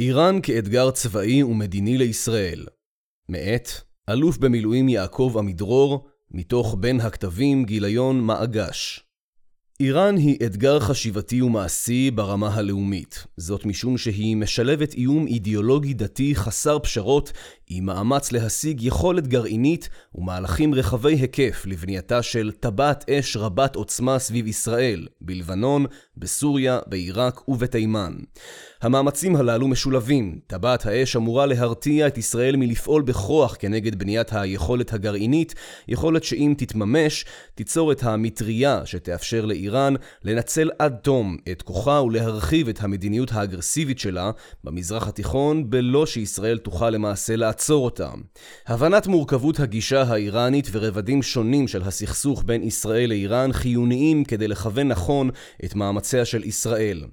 איראן כאתגר צבאי ומדיני לישראל. מאת אלוף במילואים יעקב עמידרור, מתוך בין הכתבים גיליון מעגש. איראן היא אתגר חשיבתי ומעשי ברמה הלאומית. זאת משום שהיא משלבת איום אידיאולוגי דתי חסר פשרות עם מאמץ להשיג יכולת גרעינית ומהלכים רחבי היקף לבנייתה של טבעת אש רבת עוצמה סביב ישראל, בלבנון, בסוריה, בעיראק ובתימן. המאמצים הללו משולבים. טבעת האש אמורה להרתיע את ישראל מלפעול בכוח כנגד בניית היכולת הגרעינית, יכולת שאם תתממש, תיצור את המטריה שתאפשר לאיראן לנצל עד תום את כוחה ולהרחיב את המדיניות האגרסיבית שלה במזרח התיכון, בלא שישראל תוכל למעשה לעצור אותה. הבנת מורכבות הגישה האיראנית ורבדים שונים של הסכסוך בין ישראל לאיראן חיוניים כדי לכוון נכון את מאמציה של ישראל.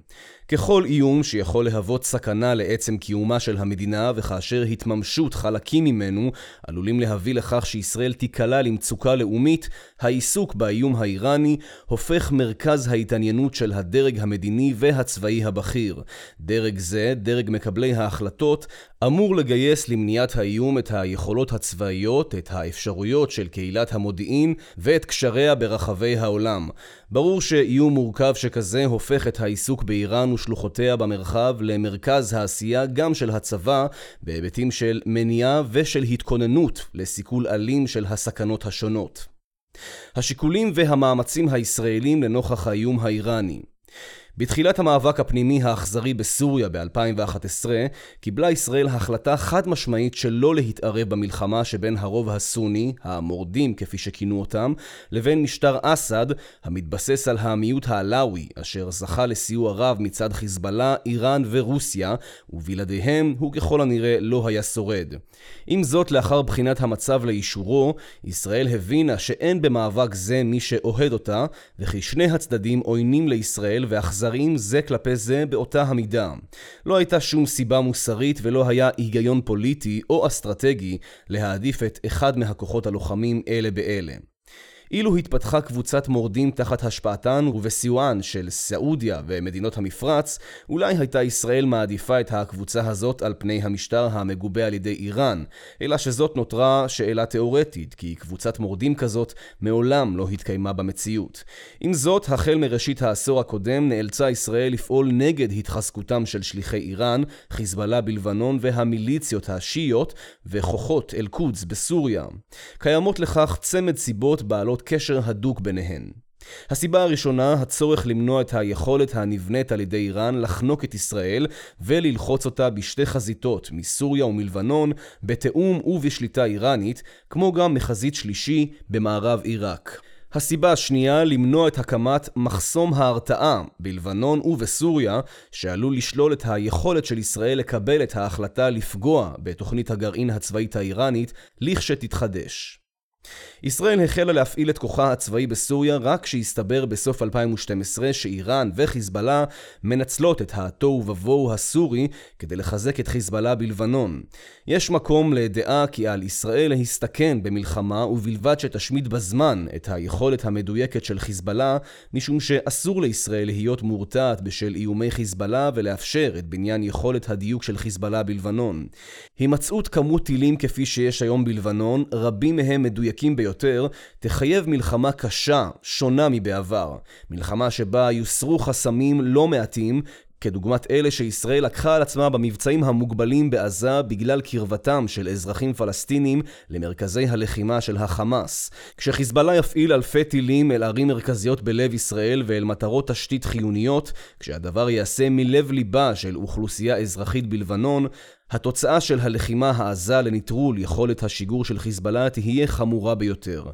ככל איום שיכול להוות סכנה לעצם קיומה של המדינה וכאשר התממשות חלקים ממנו עלולים להביא לכך שישראל תיקלע למצוקה לאומית, העיסוק באיום האיראני הופך מרכז ההתעניינות של הדרג המדיני והצבאי הבכיר. דרג זה, דרג מקבלי ההחלטות, אמור לגייס למניעת האיום את היכולות הצבאיות, את האפשרויות של קהילת המודיעין ואת קשריה ברחבי העולם. ברור שאיום מורכב שכזה הופך את העיסוק באיראן ושלוחותיה במרחב למרכז העשייה גם של הצבא בהיבטים של מניעה ושל התכוננות לסיכול אלים של הסכנות השונות. השיקולים והמאמצים הישראלים לנוכח האיום האיראני בתחילת המאבק הפנימי האכזרי בסוריה ב-2011, קיבלה ישראל החלטה חד משמעית שלא להתערב במלחמה שבין הרוב הסוני, המורדים כפי שכינו אותם, לבין משטר אסד, המתבסס על המיעוט העלאווי, אשר זכה לסיוע רב מצד חיזבאללה, איראן ורוסיה, ובלעדיהם הוא ככל הנראה לא היה שורד. עם זאת, לאחר בחינת המצב לאישורו, ישראל הבינה שאין במאבק זה מי שאוהד אותה, וכי שני הצדדים עוינים לישראל ואכזרים אכזריים זה כלפי זה באותה המידה. לא הייתה שום סיבה מוסרית ולא היה היגיון פוליטי או אסטרטגי להעדיף את אחד מהכוחות הלוחמים אלה באלה. אילו התפתחה קבוצת מורדים תחת השפעתן ובסיוען של סעודיה ומדינות המפרץ, אולי הייתה ישראל מעדיפה את הקבוצה הזאת על פני המשטר המגובה על ידי איראן, אלא שזאת נותרה שאלה תאורטית, כי קבוצת מורדים כזאת מעולם לא התקיימה במציאות. עם זאת, החל מראשית העשור הקודם נאלצה ישראל לפעול נגד התחזקותם של שליחי איראן, חיזבאללה בלבנון והמיליציות השיעיות וכוחות אל-קודס בסוריה. קיימות לכך צמד סיבות בעלות קשר הדוק ביניהן. הסיבה הראשונה, הצורך למנוע את היכולת הנבנית על ידי איראן לחנוק את ישראל וללחוץ אותה בשתי חזיתות, מסוריה ומלבנון, בתיאום ובשליטה איראנית, כמו גם מחזית שלישי במערב עיראק. הסיבה השנייה, למנוע את הקמת מחסום ההרתעה בלבנון ובסוריה, שעלול לשלול את היכולת של ישראל לקבל את ההחלטה לפגוע בתוכנית הגרעין הצבאית האיראנית, לכשתתחדש. ישראל החלה להפעיל את כוחה הצבאי בסוריה רק כשהסתבר בסוף 2012 שאיראן וחיזבאללה מנצלות את התוהו ובוהו הסורי כדי לחזק את חיזבאללה בלבנון. יש מקום לדעה כי על ישראל להסתכן במלחמה ובלבד שתשמיד בזמן את היכולת המדויקת של חיזבאללה משום שאסור לישראל להיות מורתעת בשל איומי חיזבאללה ולאפשר את בניין יכולת הדיוק של חיזבאללה בלבנון. הימצאות כמות טילים כפי שיש היום בלבנון, רבים מהם מדויקים ביותר ביותר, תחייב מלחמה קשה, שונה מבעבר. מלחמה שבה יוסרו חסמים לא מעטים, כדוגמת אלה שישראל לקחה על עצמה במבצעים המוגבלים בעזה בגלל קרבתם של אזרחים פלסטינים למרכזי הלחימה של החמאס. כשחיזבאללה יפעיל אלפי טילים אל ערים מרכזיות בלב ישראל ואל מטרות תשתית חיוניות, כשהדבר ייעשה מלב ליבה של אוכלוסייה אזרחית בלבנון, התוצאה של הלחימה העזה לנטרול יכולת השיגור של חיזבאללה תהיה חמורה ביותר.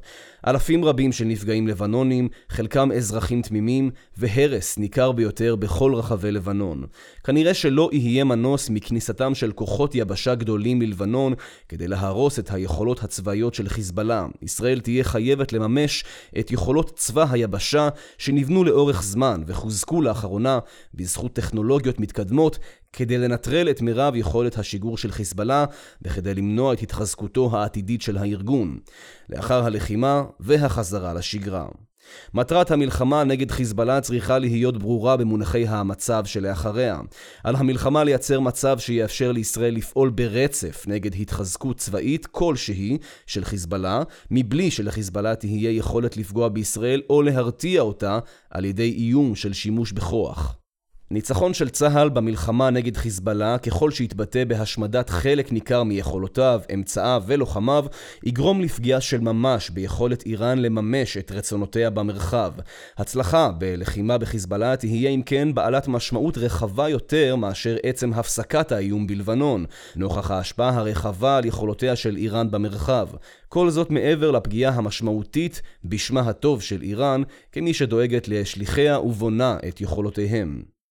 אלפים רבים של נפגעים לבנונים, חלקם אזרחים תמימים, והרס ניכר ביותר בכל רחבי לבנון. כנראה שלא יהיה מנוס מכניסתם של כוחות יבשה גדולים ללבנון כדי להרוס את היכולות הצבאיות של חיזבאללה. ישראל תהיה חייבת לממש את יכולות צבא היבשה שנבנו לאורך זמן וחוזקו לאחרונה בזכות טכנולוגיות מתקדמות כדי לנטרל את מירב יכולת השיגור של חיזבאללה וכדי למנוע את התחזקותו העתידית של הארגון. לאחר הלחימה והחזרה לשגרה. מטרת המלחמה נגד חיזבאללה צריכה להיות ברורה במונחי המצב שלאחריה. על המלחמה לייצר מצב שיאפשר לישראל לפעול ברצף נגד התחזקות צבאית כלשהי של חיזבאללה, מבלי שלחיזבאללה תהיה יכולת לפגוע בישראל או להרתיע אותה על ידי איום של שימוש בכוח. ניצחון של צה"ל במלחמה נגד חיזבאללה, ככל שיתבטא בהשמדת חלק ניכר מיכולותיו, אמצעיו ולוחמיו, יגרום לפגיעה של ממש ביכולת איראן לממש את רצונותיה במרחב. הצלחה בלחימה בחיזבאללה תהיה אם כן בעלת משמעות רחבה יותר מאשר עצם הפסקת האיום בלבנון, נוכח ההשפעה הרחבה על יכולותיה של איראן במרחב. כל זאת מעבר לפגיעה המשמעותית בשמה הטוב של איראן, כמי שדואגת לשליחיה ובונה את יכולותיהם.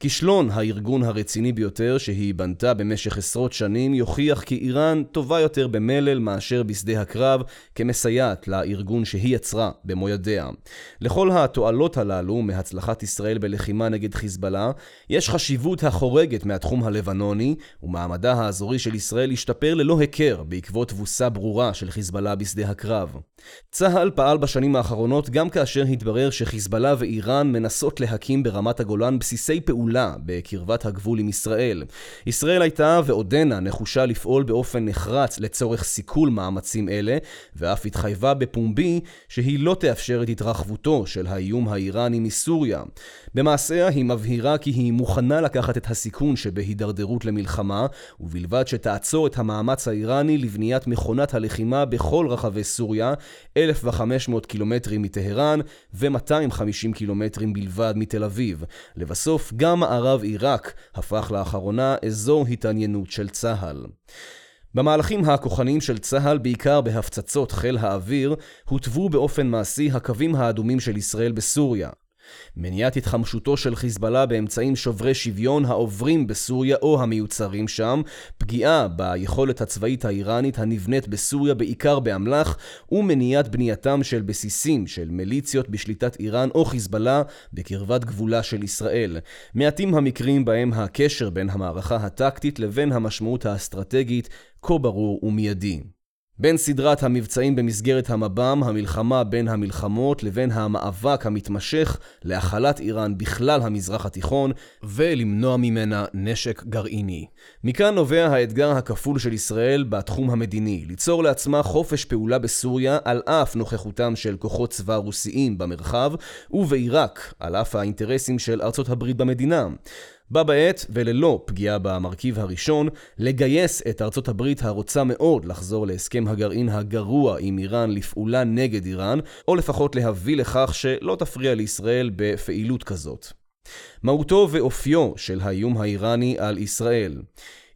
כישלון הארגון הרציני ביותר שהיא בנתה במשך עשרות שנים יוכיח כי איראן טובה יותר במלל מאשר בשדה הקרב כמסייעת לארגון שהיא יצרה במו ידיה. לכל התועלות הללו מהצלחת ישראל בלחימה נגד חיזבאללה, יש חשיבות החורגת מהתחום הלבנוני, ומעמדה האזורי של ישראל השתפר ללא היכר בעקבות תבוסה ברורה של חיזבאללה בשדה הקרב. צה"ל פעל בשנים האחרונות גם כאשר התברר שחיזבאללה ואיראן מנסות להקים ברמת הגולן בסיסי פעולה בקרבת הגבול עם ישראל. ישראל הייתה ועודנה נחושה לפעול באופן נחרץ לצורך סיכול מאמצים אלה, ואף התחייבה בפומבי שהיא לא תאפשר את התרחבותו של האיום האיראני מסוריה. במעשיה היא מבהירה כי היא מוכנה לקחת את הסיכון שבהידרדרות למלחמה, ובלבד שתעצור את המאמץ האיראני לבניית מכונת הלחימה בכל רחבי סוריה, 1,500 קילומטרים מטהרן ו-250 קילומטרים בלבד מתל אביב. לבסוף, גם מערב עיראק הפך לאחרונה אזור התעניינות של צה"ל. במהלכים הכוחניים של צה"ל, בעיקר בהפצצות חיל האוויר, הותוו באופן מעשי הקווים האדומים של ישראל בסוריה. מניעת התחמשותו של חיזבאללה באמצעים שוברי שוויון העוברים בסוריה או המיוצרים שם, פגיעה ביכולת הצבאית האיראנית הנבנית בסוריה בעיקר באמל"ח, ומניעת בנייתם של בסיסים של מיליציות בשליטת איראן או חיזבאללה בקרבת גבולה של ישראל. מעטים המקרים בהם הקשר בין המערכה הטקטית לבין המשמעות האסטרטגית כה ברור ומיידי. בין סדרת המבצעים במסגרת המב"ם, המלחמה בין המלחמות, לבין המאבק המתמשך להכלת איראן בכלל המזרח התיכון, ולמנוע ממנה נשק גרעיני. מכאן נובע האתגר הכפול של ישראל בתחום המדיני, ליצור לעצמה חופש פעולה בסוריה על אף נוכחותם של כוחות צבא רוסיים במרחב, ובעיראק, על אף האינטרסים של ארצות הברית במדינה. בה בעת, וללא פגיעה במרכיב הראשון, לגייס את ארצות הברית הרוצה מאוד לחזור להסכם הגרעין הגרוע עם איראן לפעולה נגד איראן, או לפחות להביא לכך שלא תפריע לישראל בפעילות כזאת. מהותו ואופיו של האיום האיראני על ישראל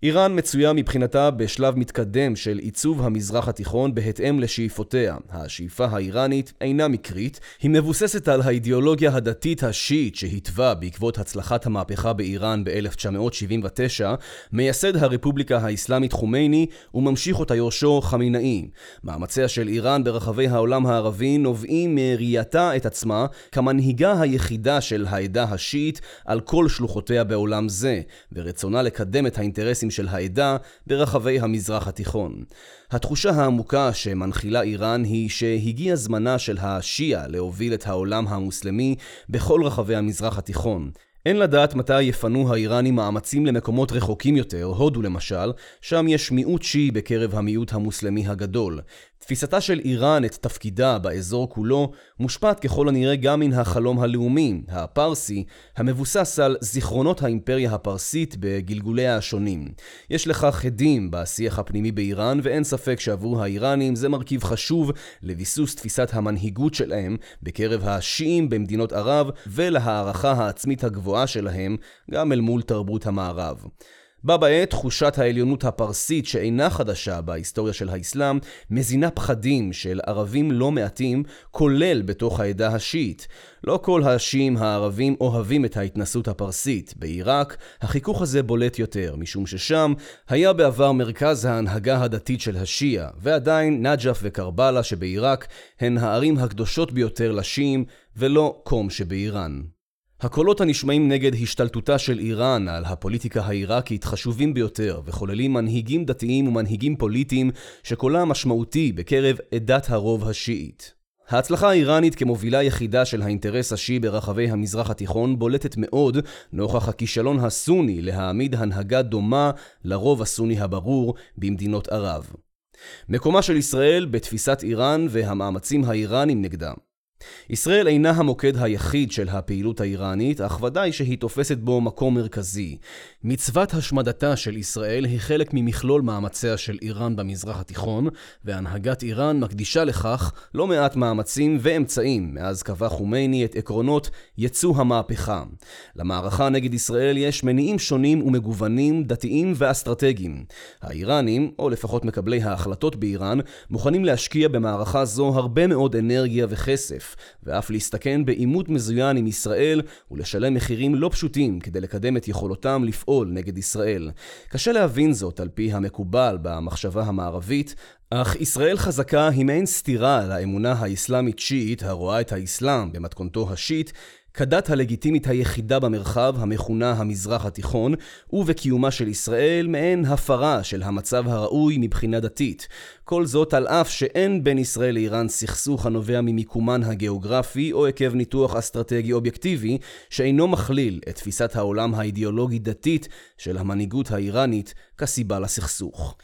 איראן מצויה מבחינתה בשלב מתקדם של עיצוב המזרח התיכון בהתאם לשאיפותיה. השאיפה האיראנית אינה מקרית, היא מבוססת על האידיאולוגיה הדתית השיעית שהתווה בעקבות הצלחת המהפכה באיראן ב-1979, מייסד הרפובליקה האסלאמית חומייני וממשיך אותה יורשו חמינאי. מאמציה של איראן ברחבי העולם הערבי נובעים מראייתה את עצמה כמנהיגה היחידה של העדה השיעית על כל שלוחותיה בעולם זה, ורצונה לקדם את האינטרסים של העדה ברחבי המזרח התיכון. התחושה העמוקה שמנחילה איראן היא שהגיע זמנה של השיעה להוביל את העולם המוסלמי בכל רחבי המזרח התיכון. אין לדעת מתי יפנו האיראנים מאמצים למקומות רחוקים יותר, הודו למשל, שם יש מיעוט שיעי בקרב המיעוט המוסלמי הגדול. תפיסתה של איראן את תפקידה באזור כולו מושפעת ככל הנראה גם מן החלום הלאומי, הפרסי, המבוסס על זיכרונות האימפריה הפרסית בגלגוליה השונים. יש לכך עדים בשיח הפנימי באיראן, ואין ספק שעבור האיראנים זה מרכיב חשוב לביסוס תפיסת המנהיגות שלהם בקרב השיעים במדינות ערב ולהערכה העצמית הגבוהה שלהם גם אל מול תרבות המערב. בה בעת תחושת העליונות הפרסית שאינה חדשה בהיסטוריה של האסלאם מזינה פחדים של ערבים לא מעטים כולל בתוך העדה השיעית. לא כל השיעים הערבים אוהבים את ההתנסות הפרסית. בעיראק החיכוך הזה בולט יותר משום ששם היה בעבר מרכז ההנהגה הדתית של השיעה ועדיין נג'ף וקרבלה שבעיראק הן הערים הקדושות ביותר לשיעים ולא קום שבאיראן. הקולות הנשמעים נגד השתלטותה של איראן על הפוליטיקה העיראקית חשובים ביותר, וכוללים מנהיגים דתיים ומנהיגים פוליטיים שקולם משמעותי בקרב עדת הרוב השיעית. ההצלחה האיראנית כמובילה יחידה של האינטרס השיעי ברחבי המזרח התיכון בולטת מאוד נוכח הכישלון הסוני להעמיד הנהגה דומה לרוב הסוני הברור במדינות ערב. מקומה של ישראל בתפיסת איראן והמאמצים האיראנים נגדה. ישראל אינה המוקד היחיד של הפעילות האיראנית, אך ודאי שהיא תופסת בו מקום מרכזי. מצוות השמדתה של ישראל היא חלק ממכלול מאמציה של איראן במזרח התיכון, והנהגת איראן מקדישה לכך לא מעט מאמצים ואמצעים, מאז קבע חומייני את עקרונות יצוא המהפכה. למערכה נגד ישראל יש מניעים שונים ומגוונים, דתיים ואסטרטגיים. האיראנים, או לפחות מקבלי ההחלטות באיראן, מוכנים להשקיע במערכה זו הרבה מאוד אנרגיה וכסף, ואף להסתכן בעימות מזוין עם ישראל ולשלם מחירים לא פשוטים כדי לקדם את יכולותם לפעול נגד ישראל. קשה להבין זאת על פי המקובל במחשבה המערבית, אך ישראל חזקה היא מעין סתירה לאמונה האסלאמית-שיעית הרואה את האסלאם במתכונתו השיעית כדת הלגיטימית היחידה במרחב, המכונה המזרח התיכון, ובקיומה של ישראל מעין הפרה של המצב הראוי מבחינה דתית. כל זאת על אף שאין בין ישראל לאיראן סכסוך הנובע ממיקומן הגיאוגרפי או עקב ניתוח אסטרטגי אובייקטיבי, שאינו מכליל את תפיסת העולם האידיאולוגית-דתית של המנהיגות האיראנית כסיבה לסכסוך.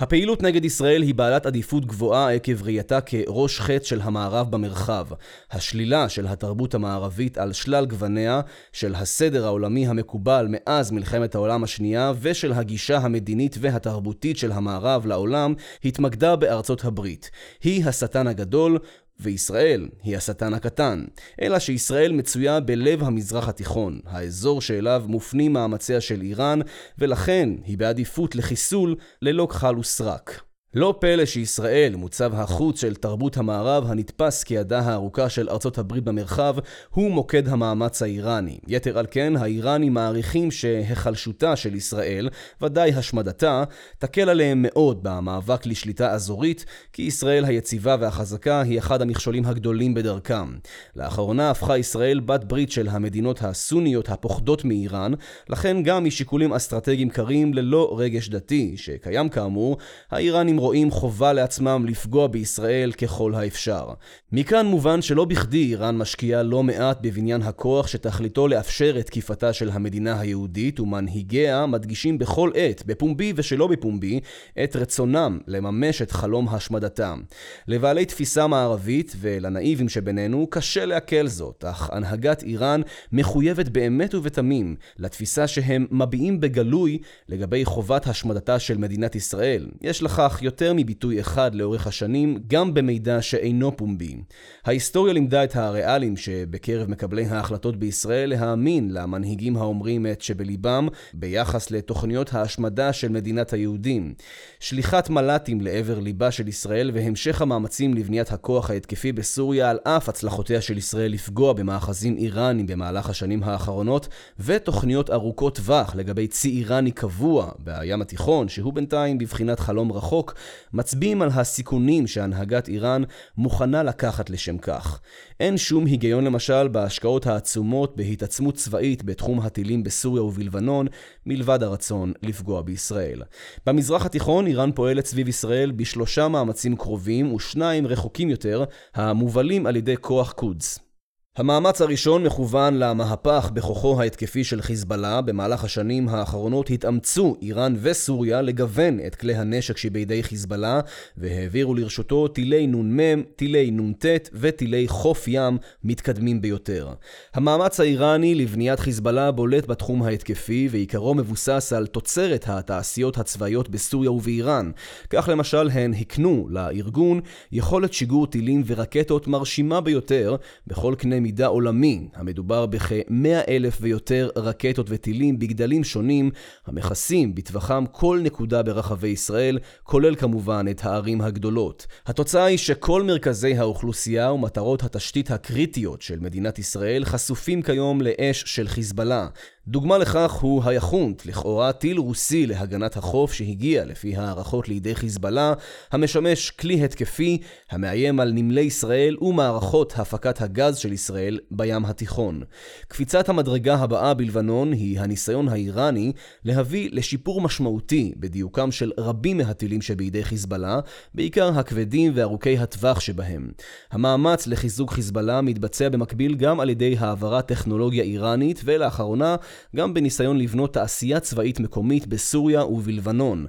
הפעילות נגד ישראל היא בעלת עדיפות גבוהה עקב ראייתה כראש חץ של המערב במרחב. השלילה של התרבות המערבית על שלל גווניה, של הסדר העולמי המקובל מאז מלחמת העולם השנייה ושל הגישה המדינית והתרבותית של המערב לעולם, התמקדה בארצות הברית. היא השטן הגדול, וישראל היא השטן הקטן, אלא שישראל מצויה בלב המזרח התיכון, האזור שאליו מופנים מאמציה של איראן, ולכן היא בעדיפות לחיסול ללא כחל וסרק. לא פלא שישראל, מוצב החוץ של תרבות המערב הנתפס כידה הארוכה של ארצות הברית במרחב, הוא מוקד המאמץ האיראני. יתר על כן, האיראנים מעריכים שהיחלשותה של ישראל, ודאי השמדתה, תקל עליהם מאוד במאבק לשליטה אזורית, כי ישראל היציבה והחזקה היא אחד המכשולים הגדולים בדרכם. לאחרונה הפכה ישראל בת ברית של המדינות הסוניות הפוחדות מאיראן, לכן גם משיקולים אסטרטגיים קרים ללא רגש דתי, שקיים כאמור, האיראנים רואים חובה לעצמם לפגוע בישראל ככל האפשר. מכאן מובן שלא בכדי איראן משקיעה לא מעט בבניין הכוח שתכליתו לאפשר את תקיפתה של המדינה היהודית, ומנהיגיה מדגישים בכל עת, בפומבי ושלא בפומבי, את רצונם לממש את חלום השמדתם. לבעלי תפיסה מערבית ולנאיבים שבינינו קשה לעכל זאת, אך הנהגת איראן מחויבת באמת ובתמים לתפיסה שהם מביעים בגלוי לגבי חובת השמדתה של מדינת ישראל. יש לכך יותר מביטוי אחד לאורך השנים, גם במידע שאינו פומבי. ההיסטוריה לימדה את הריאלים שבקרב מקבלי ההחלטות בישראל להאמין למנהיגים האומרים את שבליבם ביחס לתוכניות ההשמדה של מדינת היהודים. שליחת מל"טים לעבר ליבה של ישראל והמשך המאמצים לבניית הכוח ההתקפי בסוריה על אף הצלחותיה של ישראל לפגוע במאחזים איראנים במהלך השנים האחרונות, ותוכניות ארוכות טווח לגבי צי איראני קבוע בים התיכון, שהוא בינתיים בבחינת חלום רחוק, מצביעים על הסיכונים שהנהגת איראן מוכנה לקחת לשם כך. אין שום היגיון למשל בהשקעות העצומות בהתעצמות צבאית בתחום הטילים בסוריה ובלבנון, מלבד הרצון לפגוע בישראל. במזרח התיכון איראן פועלת סביב ישראל בשלושה מאמצים קרובים ושניים רחוקים יותר, המובלים על ידי כוח קודס. המאמץ הראשון מכוון למהפך בכוחו ההתקפי של חיזבאללה. במהלך השנים האחרונות התאמצו איראן וסוריה לגוון את כלי הנשק שבידי חיזבאללה, והעבירו לרשותו טילי נ"מ, טילי נ"ט וטילי חוף ים מתקדמים ביותר. המאמץ האיראני לבניית חיזבאללה בולט בתחום ההתקפי, ועיקרו מבוסס על תוצרת התעשיות הצבאיות בסוריה ובאיראן. כך למשל הן הקנו לארגון יכולת שיגור טילים ורקטות מרשימה ביותר בכל קנה מידה עולמי, המדובר בכ-100 אלף ויותר רקטות וטילים בגדלים שונים, המכסים בטווחם כל נקודה ברחבי ישראל, כולל כמובן את הערים הגדולות. התוצאה היא שכל מרכזי האוכלוסייה ומטרות התשתית הקריטיות של מדינת ישראל חשופים כיום לאש של חיזבאללה. דוגמה לכך הוא היחונט, לכאורה טיל רוסי להגנת החוף שהגיע לפי הערכות לידי חיזבאללה, המשמש כלי התקפי המאיים על נמלי ישראל ומערכות הפקת הגז של ישראל בים התיכון. קפיצת המדרגה הבאה בלבנון היא הניסיון האיראני להביא לשיפור משמעותי בדיוקם של רבים מהטילים שבידי חיזבאללה, בעיקר הכבדים וארוכי הטווח שבהם. המאמץ לחיזוק חיזבאללה מתבצע במקביל גם על ידי העברת טכנולוגיה איראנית, ולאחרונה גם בניסיון לבנות תעשייה צבאית מקומית בסוריה ובלבנון.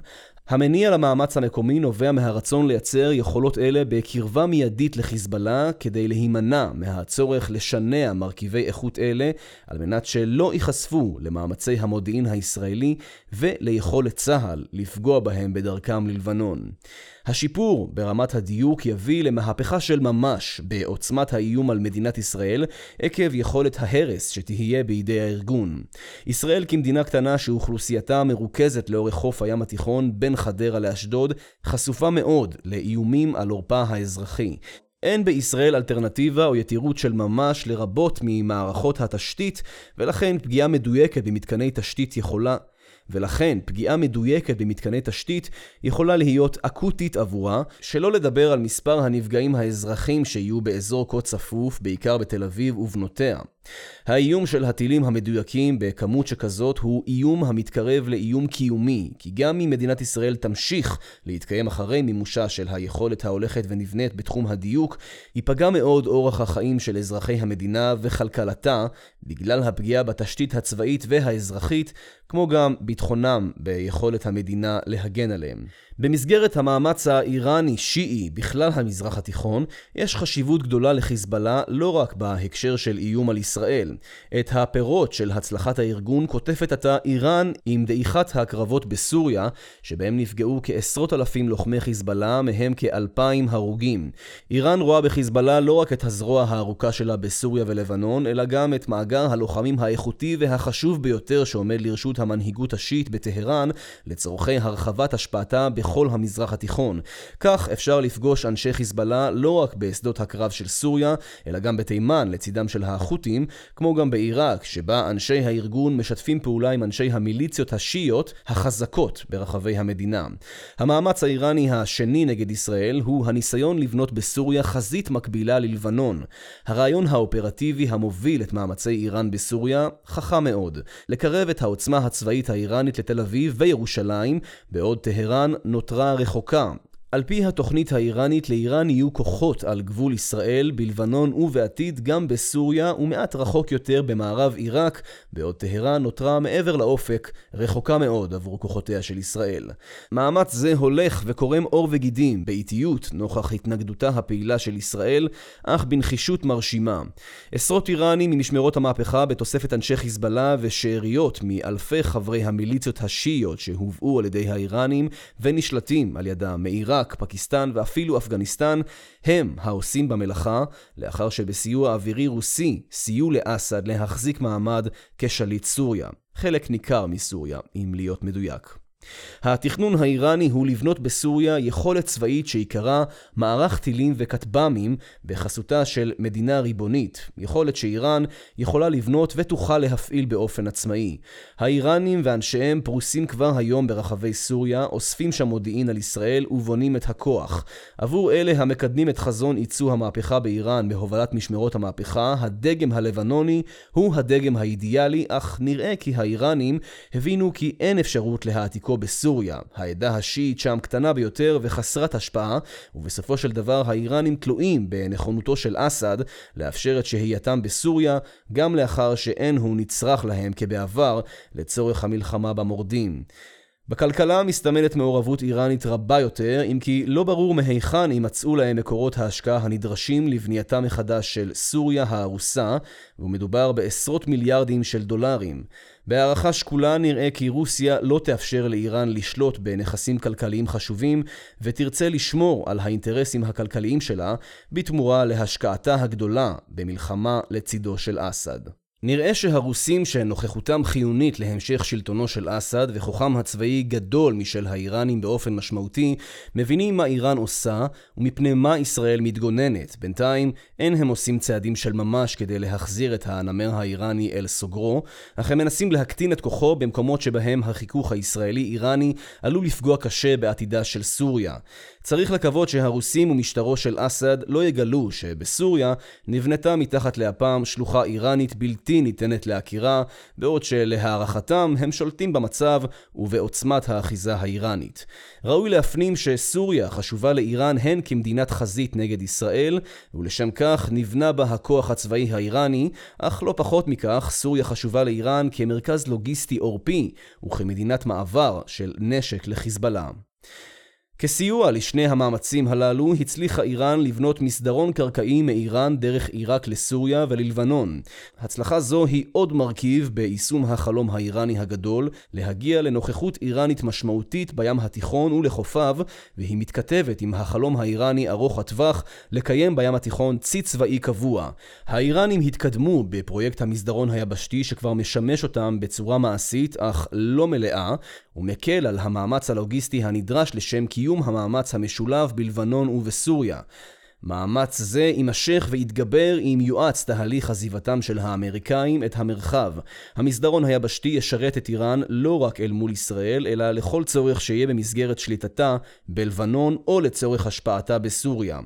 המניע למאמץ המקומי נובע מהרצון לייצר יכולות אלה בקרבה מיידית לחיזבאללה כדי להימנע מהצורך לשנע מרכיבי איכות אלה על מנת שלא ייחשפו למאמצי המודיעין הישראלי וליכולת צה"ל לפגוע בהם בדרכם ללבנון. השיפור ברמת הדיוק יביא למהפכה של ממש בעוצמת האיום על מדינת ישראל עקב יכולת ההרס שתהיה בידי הארגון. ישראל כמדינה קטנה שאוכלוסייתה מרוכזת לאורך חוף הים התיכון בין חדרה לאשדוד, חשופה מאוד לאיומים על עורפה האזרחי. אין בישראל אלטרנטיבה או יתירות של ממש לרבות ממערכות התשתית, ולכן פגיעה מדויקת במתקני תשתית יכולה ולכן פגיעה מדויקת במתקני תשתית יכולה להיות אקוטית עבורה, שלא לדבר על מספר הנפגעים האזרחים שיהיו באזור כה צפוף, בעיקר בתל אביב ובנותיה. האיום של הטילים המדויקים בכמות שכזאת הוא איום המתקרב לאיום קיומי, כי גם אם מדינת ישראל תמשיך להתקיים אחרי מימושה של היכולת ההולכת ונבנית בתחום הדיוק, ייפגע מאוד אורח החיים של אזרחי המדינה וכלכלתה, בגלל הפגיעה בתשתית הצבאית והאזרחית, כמו גם ביטחונם ביכולת המדינה להגן עליהם. במסגרת המאמץ האיראני-שיעי בכלל המזרח התיכון, יש חשיבות גדולה לחיזבאללה לא רק בהקשר של איום על ישראל. את הפירות של הצלחת הארגון קוטפת עתה איראן עם דעיכת הקרבות בסוריה, שבהם נפגעו כעשרות אלפים לוחמי חיזבאללה, מהם כאלפיים הרוגים. איראן רואה בחיזבאללה לא רק את הזרוע הארוכה שלה בסוריה ולבנון, אלא גם את מאגר הלוחמים האיכותי והחשוב ביותר שעומד לרשות המנהיגות השיעית בטהרן, לצורכי הרחבת השפעתה המזרח התיכון. כך אפשר לפגוש אנשי חיזבאללה לא רק בשדות הקרב של סוריה, אלא גם בתימן לצידם של החות'ים, כמו גם בעיראק, שבה אנשי הארגון משתפים פעולה עם אנשי המיליציות השיעיות החזקות ברחבי המדינה. המאמץ האיראני השני נגד ישראל הוא הניסיון לבנות בסוריה חזית מקבילה ללבנון. הרעיון האופרטיבי המוביל את מאמצי איראן בסוריה חכם מאוד. לקרב את העוצמה הצבאית האיראנית לתל אביב וירושלים, בעוד טהרן נותרה רחוקה. על פי התוכנית האיראנית, לאיראן יהיו כוחות על גבול ישראל, בלבנון ובעתיד גם בסוריה ומעט רחוק יותר במערב עיראק, בעוד טהרן נותרה מעבר לאופק, רחוקה מאוד עבור כוחותיה של ישראל. מאמץ זה הולך וקורם עור וגידים, באיטיות, נוכח התנגדותה הפעילה של ישראל, אך בנחישות מרשימה. עשרות איראנים ממשמרות המהפכה, בתוספת אנשי חיזבאללה ושאריות מאלפי חברי המיליציות השיעיות שהובאו על ידי האיראנים ונשלטים על ידם מעיראק עיראק, פקיסטן ואפילו אפגניסטן הם העושים במלאכה, לאחר שבסיוע אווירי רוסי סייעו לאסד להחזיק מעמד כשליט סוריה. חלק ניכר מסוריה, אם להיות מדויק. התכנון האיראני הוא לבנות בסוריה יכולת צבאית שעיקרה מערך טילים וכטב"מים בחסותה של מדינה ריבונית, יכולת שאיראן יכולה לבנות ותוכל להפעיל באופן עצמאי. האיראנים ואנשיהם פרוסים כבר היום ברחבי סוריה, אוספים שם מודיעין על ישראל ובונים את הכוח. עבור אלה המקדמים את חזון ייצוא המהפכה באיראן בהובלת משמרות המהפכה, הדגם הלבנוני הוא הדגם האידיאלי, אך נראה כי האיראנים הבינו כי אין אפשרות להעתיקו דרכו בסוריה. העדה השיעית שם קטנה ביותר וחסרת השפעה, ובסופו של דבר האיראנים תלויים בנכונותו של אסד לאפשר את שהייתם בסוריה, גם לאחר שאין הוא נצרך להם כבעבר לצורך המלחמה במורדים. בכלכלה מסתמנת מעורבות איראנית רבה יותר, אם כי לא ברור מהיכן יימצאו להם מקורות ההשקעה הנדרשים לבנייתה מחדש של סוריה הארוסה, ומדובר בעשרות מיליארדים של דולרים. בהערכה שקולה נראה כי רוסיה לא תאפשר לאיראן לשלוט בנכסים כלכליים חשובים, ותרצה לשמור על האינטרסים הכלכליים שלה, בתמורה להשקעתה הגדולה במלחמה לצידו של אסד. נראה שהרוסים שנוכחותם חיונית להמשך שלטונו של אסד וכוחם הצבאי גדול משל האיראנים באופן משמעותי, מבינים מה איראן עושה ומפני מה ישראל מתגוננת. בינתיים אין הם עושים צעדים של ממש כדי להחזיר את הנמר האיראני אל סוגרו, אך הם מנסים להקטין את כוחו במקומות שבהם החיכוך הישראלי-איראני עלול לפגוע קשה בעתידה של סוריה. צריך לקוות שהרוסים ומשטרו של אסד לא יגלו שבסוריה נבנתה מתחת לאפם שלוחה איראנית בלתי ניתנת לעקירה, בעוד שלהערכתם הם שולטים במצב ובעוצמת האחיזה האיראנית. ראוי להפנים שסוריה חשובה לאיראן הן כמדינת חזית נגד ישראל, ולשם כך נבנה בה הכוח הצבאי האיראני, אך לא פחות מכך, סוריה חשובה לאיראן כמרכז לוגיסטי עורפי וכמדינת מעבר של נשק לחיזבאללה. כסיוע לשני המאמצים הללו הצליחה איראן לבנות מסדרון קרקעי מאיראן דרך עיראק לסוריה וללבנון. הצלחה זו היא עוד מרכיב ביישום החלום האיראני הגדול להגיע לנוכחות איראנית משמעותית בים התיכון ולחופיו, והיא מתכתבת עם החלום האיראני ארוך הטווח לקיים בים התיכון צי צבאי קבוע. האיראנים התקדמו בפרויקט המסדרון היבשתי שכבר משמש אותם בצורה מעשית אך לא מלאה, ומקל על המאמץ הלוגיסטי הנדרש לשם קיום המאמץ המשולב בלבנון ובסוריה. מאמץ זה יימשך ויתגבר אם יואץ תהליך עזיבתם של האמריקאים את המרחב. המסדרון היבשתי ישרת את איראן לא רק אל מול ישראל, אלא לכל צורך שיהיה במסגרת שליטתה בלבנון או לצורך השפעתה בסוריה.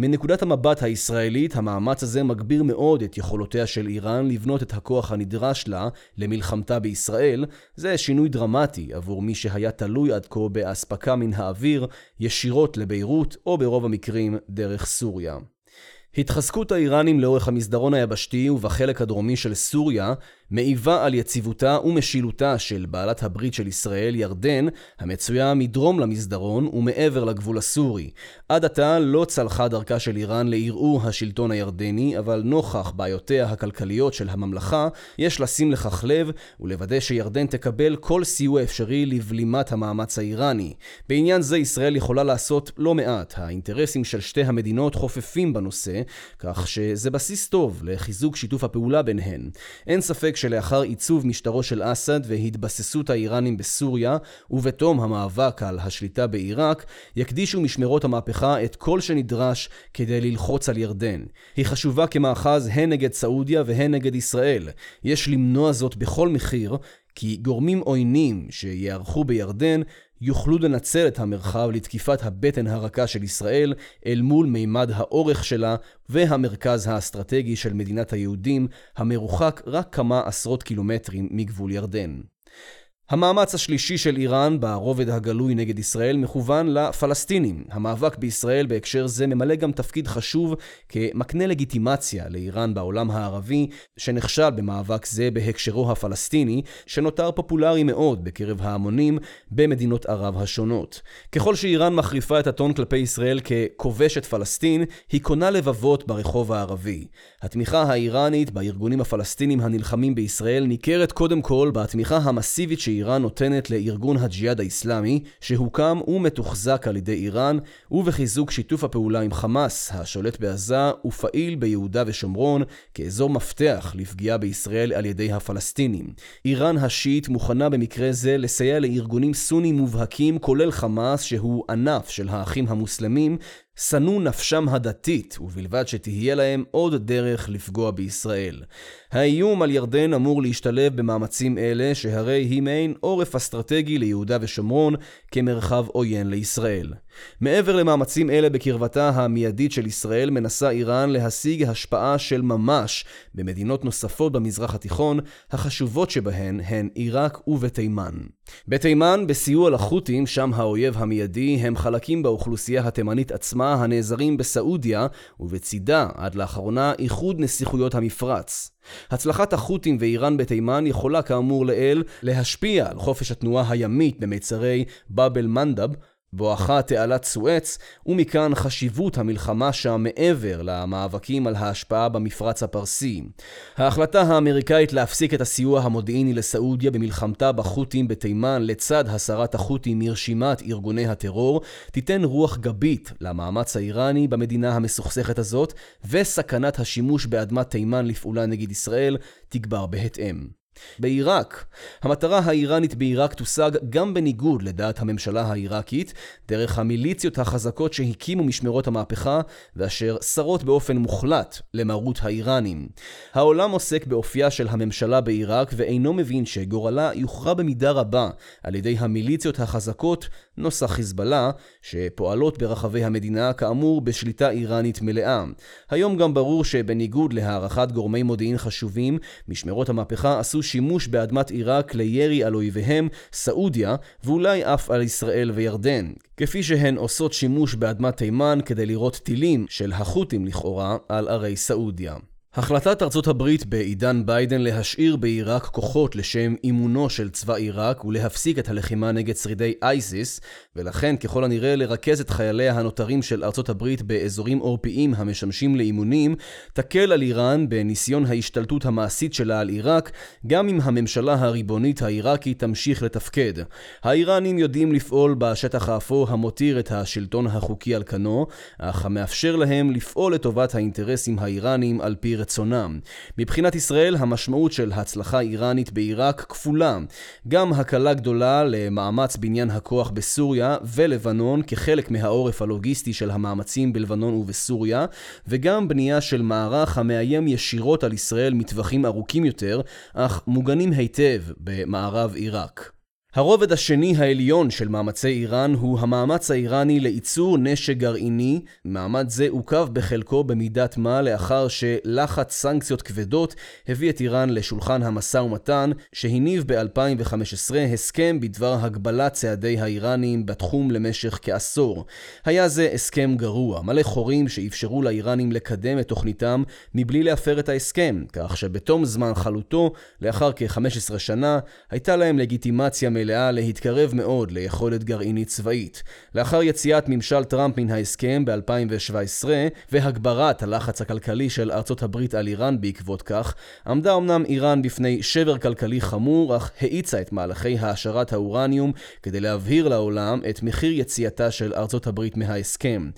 מנקודת המבט הישראלית, המאמץ הזה מגביר מאוד את יכולותיה של איראן לבנות את הכוח הנדרש לה למלחמתה בישראל. זה שינוי דרמטי עבור מי שהיה תלוי עד כה באספקה מן האוויר ישירות לביירות, או ברוב המקרים דרך סוריה. התחזקות האיראנים לאורך המסדרון היבשתי ובחלק הדרומי של סוריה מעיבה על יציבותה ומשילותה של בעלת הברית של ישראל, ירדן, המצויה מדרום למסדרון ומעבר לגבול הסורי. עד עתה לא צלחה דרכה של איראן לערעור השלטון הירדני, אבל נוכח בעיותיה הכלכליות של הממלכה, יש לשים לכך לב ולוודא שירדן תקבל כל סיוע אפשרי לבלימת המאמץ האיראני. בעניין זה ישראל יכולה לעשות לא מעט. האינטרסים של שתי המדינות חופפים בנושא, כך שזה בסיס טוב לחיזוק שיתוף הפעולה ביניהן. אין ספק שלאחר עיצוב משטרו של אסד והתבססות האיראנים בסוריה, ובתום המאבק על השליטה בעיראק, יקדישו משמרות המהפכה את כל שנדרש כדי ללחוץ על ירדן. היא חשובה כמאחז הן נגד סעודיה והן נגד ישראל. יש למנוע זאת בכל מחיר, כי גורמים עוינים שיערכו בירדן יוכלו לנצל את המרחב לתקיפת הבטן הרכה של ישראל אל מול מימד האורך שלה והמרכז האסטרטגי של מדינת היהודים, המרוחק רק כמה עשרות קילומטרים מגבול ירדן. המאמץ השלישי של איראן ברובד הגלוי נגד ישראל מכוון לפלסטינים. המאבק בישראל בהקשר זה ממלא גם תפקיד חשוב כמקנה לגיטימציה לאיראן בעולם הערבי, שנכשל במאבק זה בהקשרו הפלסטיני, שנותר פופולרי מאוד בקרב ההמונים במדינות ערב השונות. ככל שאיראן מחריפה את הטון כלפי ישראל ככובשת פלסטין, היא קונה לבבות ברחוב הערבי. התמיכה האיראנית בארגונים הפלסטינים הנלחמים בישראל ניכרת קודם כל בתמיכה המסיבית שהיא שאיראן נותנת לארגון הג'יהאד האיסלאמי, שהוקם ומתוחזק על ידי איראן, ובחיזוק שיתוף הפעולה עם חמאס, השולט בעזה ופעיל ביהודה ושומרון, כאזור מפתח לפגיעה בישראל על ידי הפלסטינים. איראן השיעית מוכנה במקרה זה לסייע לארגונים סונים מובהקים, כולל חמאס, שהוא ענף של האחים המוסלמים, שנאו נפשם הדתית, ובלבד שתהיה להם עוד דרך לפגוע בישראל. האיום על ירדן אמור להשתלב במאמצים אלה, שהרי היא מעין עורף אסטרטגי ליהודה ושומרון כמרחב עוין לישראל. מעבר למאמצים אלה בקרבתה המיידית של ישראל, מנסה איראן להשיג השפעה של ממש במדינות נוספות במזרח התיכון, החשובות שבהן הן עיראק ובתימן. בתימן, בסיוע לחות'ים, שם האויב המיידי, הם חלקים באוכלוסייה התימנית עצמה הנעזרים בסעודיה, ובצידה, עד לאחרונה, איחוד נסיכויות המפרץ. הצלחת החות'ים ואיראן בתימן יכולה כאמור לעיל להשפיע על חופש התנועה הימית במיצרי באב אל-מנדב, בואכה תעלת סואץ, ומכאן חשיבות המלחמה שם מעבר למאבקים על ההשפעה במפרץ הפרסי. ההחלטה האמריקאית להפסיק את הסיוע המודיעיני לסעודיה במלחמתה בחות'ים בתימן לצד הסרת החות'ים מרשימת ארגוני הטרור, תיתן רוח גבית למאמץ האיראני במדינה המסוכסכת הזאת, וסכנת השימוש באדמת תימן לפעולה נגד ישראל תגבר בהתאם. בעיראק, המטרה האיראנית בעיראק תושג גם בניגוד לדעת הממשלה העיראקית, דרך המיליציות החזקות שהקימו משמרות המהפכה, ואשר שרות באופן מוחלט למרות האיראנים. העולם עוסק באופייה של הממשלה בעיראק, ואינו מבין שגורלה יוכרע במידה רבה על ידי המיליציות החזקות, נוסח חיזבאללה, שפועלות ברחבי המדינה, כאמור, בשליטה איראנית מלאה. היום גם ברור שבניגוד להערכת גורמי מודיעין חשובים, משמרות המהפכה עשו שימוש באדמת עיראק לירי על אויביהם, סעודיה, ואולי אף על ישראל וירדן. כפי שהן עושות שימוש באדמת תימן כדי לירות טילים של החות'ים לכאורה על ערי סעודיה. החלטת ארצות הברית בעידן ביידן להשאיר בעיראק כוחות לשם אימונו של צבא עיראק ולהפסיק את הלחימה נגד שרידי אייסיס, ולכן ככל הנראה לרכז את חייליה הנותרים של ארצות הברית באזורים עורפיים המשמשים לאימונים, תקל על איראן בניסיון ההשתלטות המעשית שלה על עיראק, גם אם הממשלה הריבונית העיראקית תמשיך לתפקד. האיראנים יודעים לפעול בשטח האפור המותיר את השלטון החוקי על כנו, אך המאפשר להם לפעול לטובת האינטרסים האיראנים על פי רצונם. מבחינת ישראל, המשמעות של הצלחה איראנית בעיראק כפולה. גם הקלה גדולה למאמץ בניין הכוח בסוריה ולבנון כחלק מהעורף הלוגיסטי של המאמצים בלבנון ובסוריה, וגם בנייה של מערך המאיים ישירות על ישראל מטווחים ארוכים יותר, אך מוגנים היטב במערב עיראק. הרובד השני העליון של מאמצי איראן הוא המאמץ האיראני לייצור נשק גרעיני. מעמד זה עוכב בחלקו במידת מה לאחר שלחץ סנקציות כבדות הביא את איראן לשולחן המשא ומתן, שהניב ב-2015 הסכם בדבר הגבלת צעדי האיראנים בתחום למשך כעשור. היה זה הסכם גרוע, מלא חורים שאפשרו לאיראנים לקדם את תוכניתם מבלי להפר את ההסכם, כך שבתום זמן חלוטו, לאחר כ-15 שנה, הייתה להם לגיטימציה מלאה להתקרב מאוד ליכולת גרעינית צבאית. לאחר יציאת ממשל טראמפ מן ההסכם ב-2017 והגברת הלחץ הכלכלי של ארצות הברית על איראן בעקבות כך, עמדה אמנם איראן בפני שבר כלכלי חמור, אך האיצה את מהלכי העשרת האורניום כדי להבהיר לעולם את מחיר יציאתה של ארצות הברית מההסכם.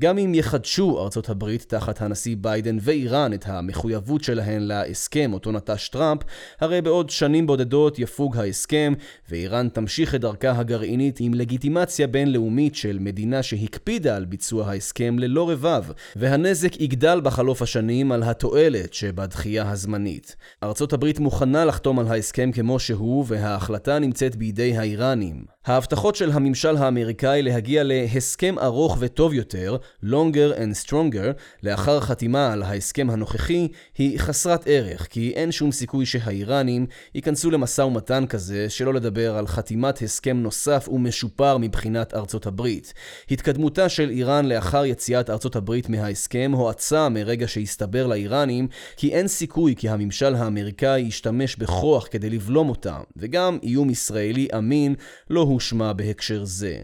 גם אם יחדשו ארצות הברית תחת הנשיא ביידן ואיראן את המחויבות שלהן להסכם אותו נטש טראמפ, הרי בעוד שנים בודדות יפוג ההסכם, ואיראן תמשיך את דרכה הגרעינית עם לגיטימציה בינלאומית של מדינה שהקפידה על ביצוע ההסכם ללא רבב, והנזק יגדל בחלוף השנים על התועלת שבדחייה הזמנית. ארצות הברית מוכנה לחתום על ההסכם כמו שהוא, וההחלטה נמצאת בידי האיראנים. ההבטחות של הממשל האמריקאי להגיע להסכם ארוך וטוב יותר, longer and stronger, לאחר חתימה על ההסכם הנוכחי, היא חסרת ערך, כי אין שום סיכוי שהאיראנים ייכנסו למשא ומתן כזה, שלא לדבר על חתימת הסכם נוסף ומשופר מבחינת ארצות הברית. התקדמותה של איראן לאחר יציאת ארצות הברית מההסכם הואצה מרגע שהסתבר לאיראנים כי אין סיכוי כי הממשל האמריקאי ישתמש בכוח כדי לבלום אותה, וגם איום ישראלי אמין לא הושמע בהקשר זה.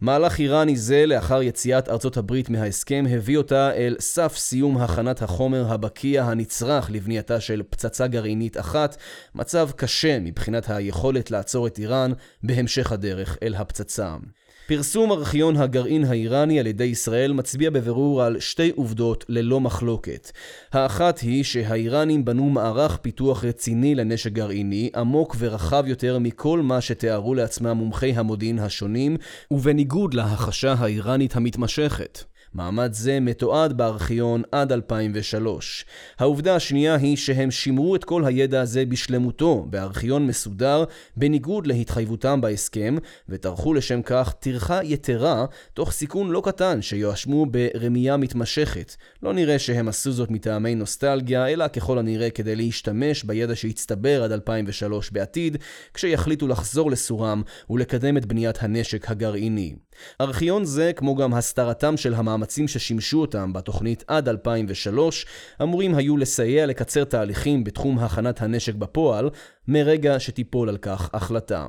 מהלך איראני זה, לאחר יציאת ארצות הברית מההסכם, הביא אותה אל סף סיום הכנת החומר הבקיע הנצרך לבנייתה של פצצה גרעינית אחת, מצב קשה מבחינת היכולת לעצור את איראן בהמשך הדרך אל הפצצה. פרסום ארכיון הגרעין האיראני על ידי ישראל מצביע בבירור על שתי עובדות ללא מחלוקת. האחת היא שהאיראנים בנו מערך פיתוח רציני לנשק גרעיני, עמוק ורחב יותר מכל מה שתיארו לעצמם מומחי המודיעין השונים, ובניגוד להחשה האיראנית המתמשכת. מעמד זה מתועד בארכיון עד 2003. העובדה השנייה היא שהם שימרו את כל הידע הזה בשלמותו בארכיון מסודר, בניגוד להתחייבותם בהסכם, וטרחו לשם כך טרחה יתרה, תוך סיכון לא קטן שיואשמו ברמייה מתמשכת. לא נראה שהם עשו זאת מטעמי נוסטלגיה, אלא ככל הנראה כדי להשתמש בידע שהצטבר עד 2003 בעתיד, כשיחליטו לחזור לסורם ולקדם את בניית הנשק הגרעיני. ארכיון זה, כמו גם הסתרתם של המאמצים ששימשו אותם בתוכנית עד 2003, אמורים היו לסייע לקצר תהליכים בתחום הכנת הנשק בפועל, מרגע שתיפול על כך החלטה.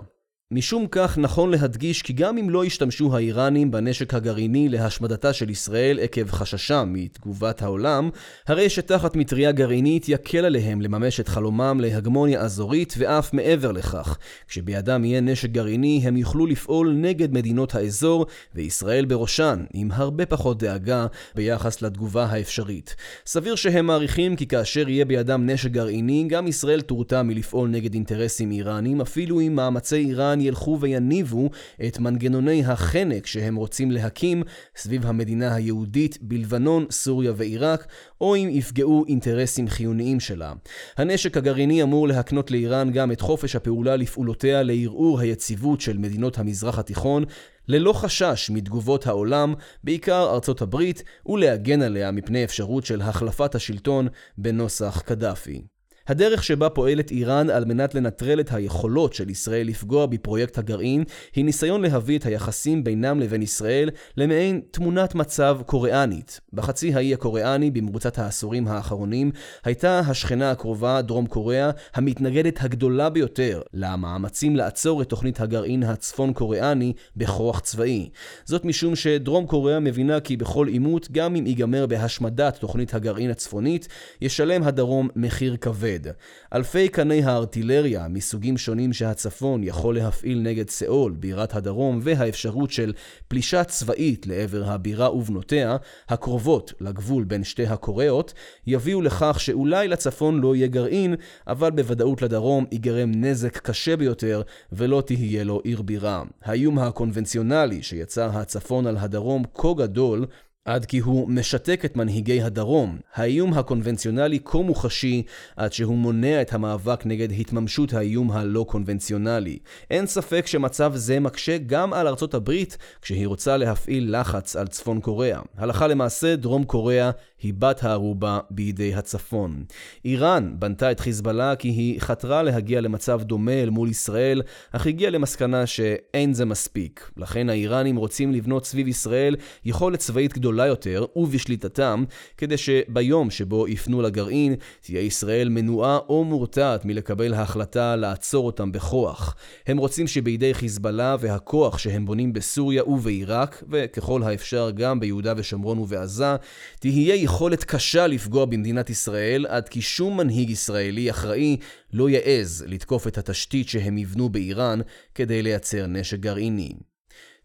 משום כך נכון להדגיש כי גם אם לא ישתמשו האיראנים בנשק הגרעיני להשמדתה של ישראל עקב חששם מתגובת העולם, הרי שתחת מטריה גרעינית יקל עליהם לממש את חלומם להגמוניה אזורית ואף מעבר לכך. כשבידם יהיה נשק גרעיני הם יוכלו לפעול נגד מדינות האזור וישראל בראשן, עם הרבה פחות דאגה ביחס לתגובה האפשרית. סביר שהם מעריכים כי כאשר יהיה בידם נשק גרעיני, גם ישראל תורתע מלפעול נגד אינטרסים איראנים, אפילו אם מאמצי איראן כמובן ילכו ויניבו את מנגנוני החנק שהם רוצים להקים סביב המדינה היהודית בלבנון, סוריה ועיראק, או אם יפגעו אינטרסים חיוניים שלה. הנשק הגרעיני אמור להקנות לאיראן גם את חופש הפעולה לפעולותיה לערעור היציבות של מדינות המזרח התיכון, ללא חשש מתגובות העולם, בעיקר ארצות הברית, ולהגן עליה מפני אפשרות של החלפת השלטון בנוסח קדאפי. הדרך שבה פועלת איראן על מנת לנטרל את היכולות של ישראל לפגוע בפרויקט הגרעין, היא ניסיון להביא את היחסים בינם לבין ישראל למעין תמונת מצב קוריאנית. בחצי האי הקוריאני, במרוצת העשורים האחרונים, הייתה השכנה הקרובה, דרום קוריאה, המתנגדת הגדולה ביותר למאמצים לעצור את תוכנית הגרעין הצפון קוריאני בכוח צבאי. זאת משום שדרום קוריאה מבינה כי בכל עימות, גם אם ייגמר בהשמדת תוכנית הגרעין הצפונית, ישלם הדרום מחיר כבד. כבד. אלפי קני הארטילריה מסוגים שונים שהצפון יכול להפעיל נגד סאול, בירת הדרום, והאפשרות של פלישה צבאית לעבר הבירה ובנותיה, הקרובות לגבול בין שתי הקוריאות, יביאו לכך שאולי לצפון לא יהיה גרעין, אבל בוודאות לדרום ייגרם נזק קשה ביותר, ולא תהיה לו עיר בירה. האיום הקונבנציונלי שיצר הצפון על הדרום כה גדול, עד כי הוא משתק את מנהיגי הדרום. האיום הקונבנציונלי כה מוחשי, עד שהוא מונע את המאבק נגד התממשות האיום הלא קונבנציונלי. אין ספק שמצב זה מקשה גם על ארצות הברית, כשהיא רוצה להפעיל לחץ על צפון קוריאה. הלכה למעשה, דרום קוריאה היא בת הערובה בידי הצפון. איראן בנתה את חיזבאללה כי היא חתרה להגיע למצב דומה אל מול ישראל, אך הגיעה למסקנה שאין זה מספיק. לכן האיראנים רוצים לבנות סביב ישראל יכולת צבאית גדולה יותר ובשליטתם, כדי שביום שבו יפנו לגרעין, תהיה ישראל מנועה או מורתעת מלקבל ההחלטה לעצור אותם בכוח. הם רוצים שבידי חיזבאללה והכוח שהם בונים בסוריה ובעיראק, וככל האפשר גם ביהודה ושומרון ובעזה, תהיה יכולת קשה לפגוע במדינת ישראל, עד כי שום מנהיג ישראלי אחראי לא יעז לתקוף את התשתית שהם יבנו באיראן כדי לייצר נשק גרעיני.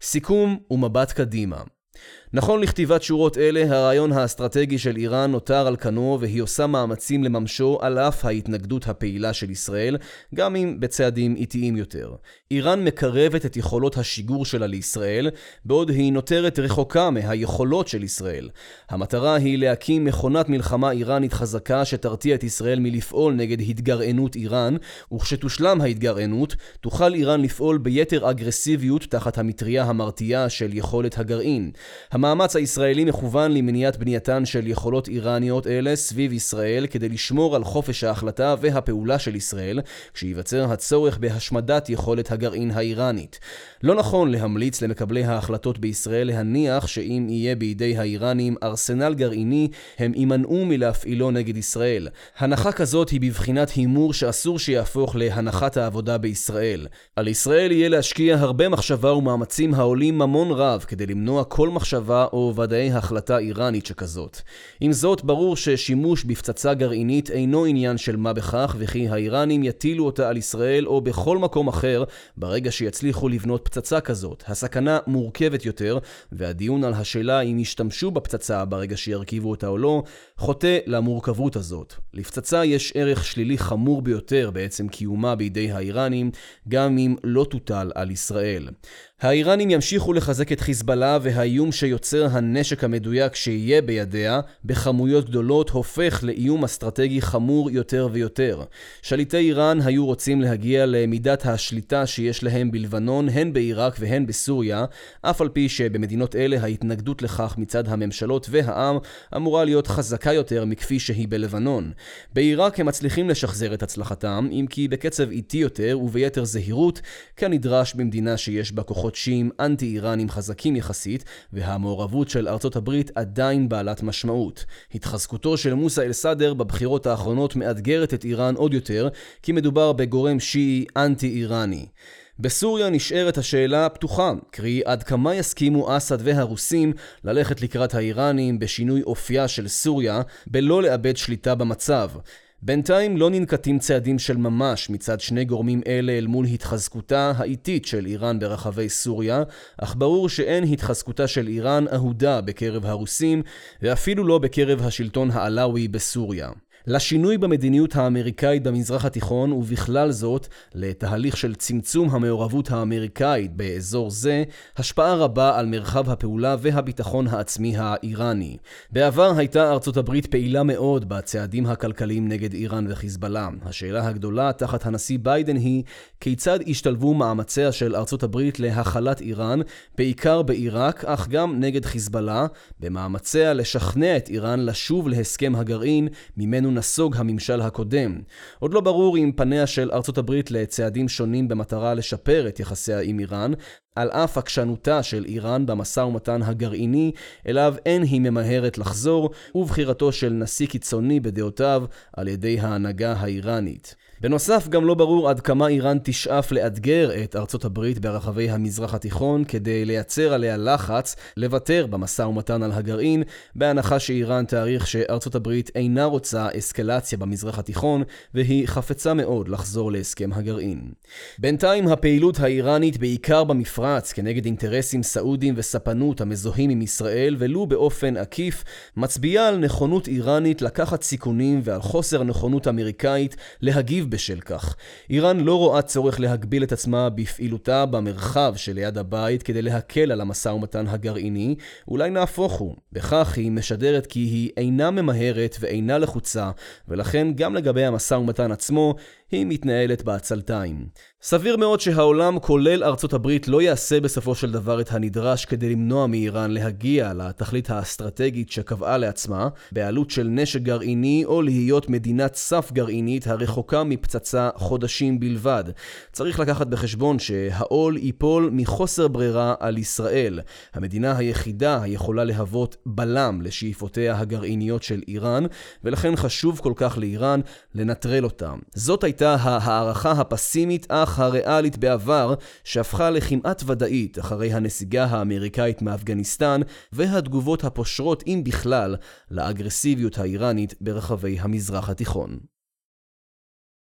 סיכום ומבט קדימה נכון לכתיבת שורות אלה, הרעיון האסטרטגי של איראן נותר על כנו והיא עושה מאמצים לממשו על אף ההתנגדות הפעילה של ישראל, גם אם בצעדים איטיים יותר. איראן מקרבת את יכולות השיגור שלה לישראל, בעוד היא נותרת רחוקה מהיכולות של ישראל. המטרה היא להקים מכונת מלחמה איראנית חזקה שתרתיע את ישראל מלפעול נגד התגרענות איראן, וכשתושלם ההתגרענות, תוכל איראן לפעול ביתר אגרסיביות תחת המטריה המרתיעה של יכולת הגרעין. המאמץ הישראלי מכוון למניעת בנייתן של יכולות איראניות אלה סביב ישראל כדי לשמור על חופש ההחלטה והפעולה של ישראל, כשייווצר הצורך בהשמדת יכולת הגרעין האיראנית. לא נכון להמליץ למקבלי ההחלטות בישראל להניח שאם יהיה בידי האיראנים ארסנל גרעיני, הם יימנעו מלהפעילו נגד ישראל. הנחה כזאת היא בבחינת הימור שאסור שיהפוך להנחת העבודה בישראל. על ישראל יהיה להשקיע הרבה מחשבה ומאמצים העולים ממון רב כדי למנוע כל מחשבה מחשבה או ודאי החלטה איראנית שכזאת. עם זאת, ברור ששימוש בפצצה גרעינית אינו עניין של מה בכך, וכי האיראנים יטילו אותה על ישראל או בכל מקום אחר ברגע שיצליחו לבנות פצצה כזאת. הסכנה מורכבת יותר, והדיון על השאלה אם ישתמשו בפצצה ברגע שירכיבו אותה או לא, חוטא למורכבות הזאת. לפצצה יש ערך שלילי חמור ביותר בעצם קיומה בידי האיראנים, גם אם לא תוטל על ישראל. האיראנים ימשיכו לחזק את חיזבאללה והאיום שיוצר הנשק המדויק שיהיה בידיה בכמויות גדולות הופך לאיום אסטרטגי חמור יותר ויותר. שליטי איראן היו רוצים להגיע למידת השליטה שיש להם בלבנון הן בעיראק והן בסוריה, אף על פי שבמדינות אלה ההתנגדות לכך מצד הממשלות והעם אמורה להיות חזקה יותר מכפי שהיא בלבנון. בעיראק הם מצליחים לשחזר את הצלחתם, אם כי בקצב איטי יותר וביתר זהירות, כנדרש במדינה שיש בה כוחות חודשיים אנטי-איראנים חזקים יחסית, והמעורבות של ארצות הברית עדיין בעלת משמעות. התחזקותו של מוסא אל-סאדר בבחירות האחרונות מאתגרת את איראן עוד יותר, כי מדובר בגורם שיעי אנטי-איראני. בסוריה נשארת השאלה פתוחה, קרי עד כמה יסכימו אסד והרוסים ללכת לקראת האיראנים בשינוי אופייה של סוריה, בלא לאבד שליטה במצב. בינתיים לא ננקטים צעדים של ממש מצד שני גורמים אלה אל מול התחזקותה האיטית של איראן ברחבי סוריה, אך ברור שאין התחזקותה של איראן אהודה בקרב הרוסים, ואפילו לא בקרב השלטון העלאווי בסוריה. לשינוי במדיניות האמריקאית במזרח התיכון, ובכלל זאת לתהליך של צמצום המעורבות האמריקאית באזור זה, השפעה רבה על מרחב הפעולה והביטחון העצמי האיראני. בעבר הייתה ארצות הברית פעילה מאוד בצעדים הכלכליים נגד איראן וחיזבאללה. השאלה הגדולה תחת הנשיא ביידן היא כיצד השתלבו מאמציה של ארצות הברית להכלת איראן, בעיקר בעיראק, אך גם נגד חיזבאללה, במאמציה לשכנע את איראן לשוב להסכם הגרעין ממנו נסוג הממשל הקודם. עוד לא ברור אם פניה של ארצות הברית לצעדים שונים במטרה לשפר את יחסיה עם איראן, על אף עקשנותה של איראן במשא ומתן הגרעיני, אליו אין היא ממהרת לחזור, ובחירתו של נשיא קיצוני בדעותיו על ידי ההנהגה האיראנית. בנוסף, גם לא ברור עד כמה איראן תשאף לאתגר את ארצות הברית ברחבי המזרח התיכון כדי לייצר עליה לחץ לוותר במשא ומתן על הגרעין, בהנחה שאיראן תעריך שארצות הברית אינה רוצה אסקלציה במזרח התיכון, והיא חפצה מאוד לחזור להסכם הגרעין. בינתיים הפעילות האיראנית בעיקר במפרץ כנגד אינטרסים סעודיים וספנות המזוהים עם ישראל, ולו באופן עקיף, מצביעה על נכונות איראנית לקחת סיכונים ועל חוסר נכונות אמריקאית להגיב בשל כך. איראן לא רואה צורך להגביל את עצמה בפעילותה במרחב שליד הבית כדי להקל על המשא ומתן הגרעיני, אולי נהפוך הוא. בכך היא משדרת כי היא אינה ממהרת ואינה לחוצה, ולכן גם לגבי המשא ומתן עצמו, היא מתנהלת בעצלתיים. סביר מאוד שהעולם, כולל ארצות הברית, לא יעשה בסופו של דבר את הנדרש כדי למנוע מאיראן להגיע לתכלית האסטרטגית שקבעה לעצמה, בעלות של נשק גרעיני או להיות מדינת סף גרעינית הרחוקה מפצצה חודשים בלבד. צריך לקחת בחשבון שהעול ייפול מחוסר ברירה על ישראל, המדינה היחידה היכולה להוות בלם לשאיפותיה הגרעיניות של איראן, ולכן חשוב כל כך לאיראן לנטרל אותם. זאת הייתה ההערכה הפסימית אך הריאלית בעבר, שהפכה לכמעט ודאית אחרי הנסיגה האמריקאית מאפגניסטן, והתגובות הפושרות, אם בכלל, לאגרסיביות האיראנית ברחבי המזרח התיכון.